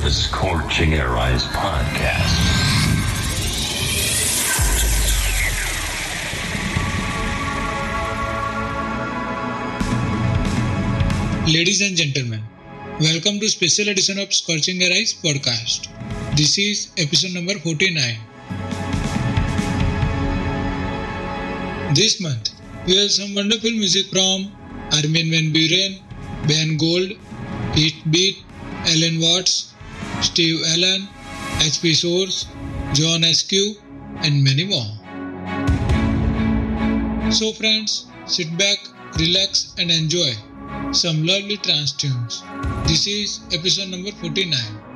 The Scorching Air Eyes podcast. Ladies and gentlemen, welcome to special edition of Scorching eyes podcast. This is episode number 49. This month, we have some wonderful music from Armin van Buuren, Ben Gold, Pete Beat, Allen Watts, Steve Allen, HP Source, John Askew, and many more. So, friends, sit back, relax, and enjoy some lovely trance tunes. This is episode number 49.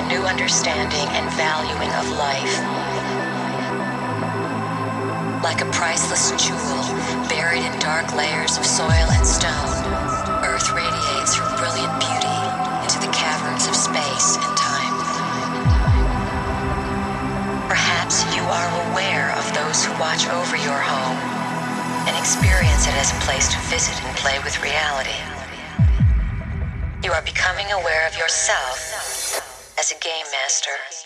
A new understanding and valuing of life. Like a priceless jewel buried in dark layers of soil and stone, Earth radiates her brilliant beauty into the caverns of space and time. Perhaps you are aware of those who watch over your home and experience it as a place to visit and play with reality. You are becoming aware of yourself as a game master.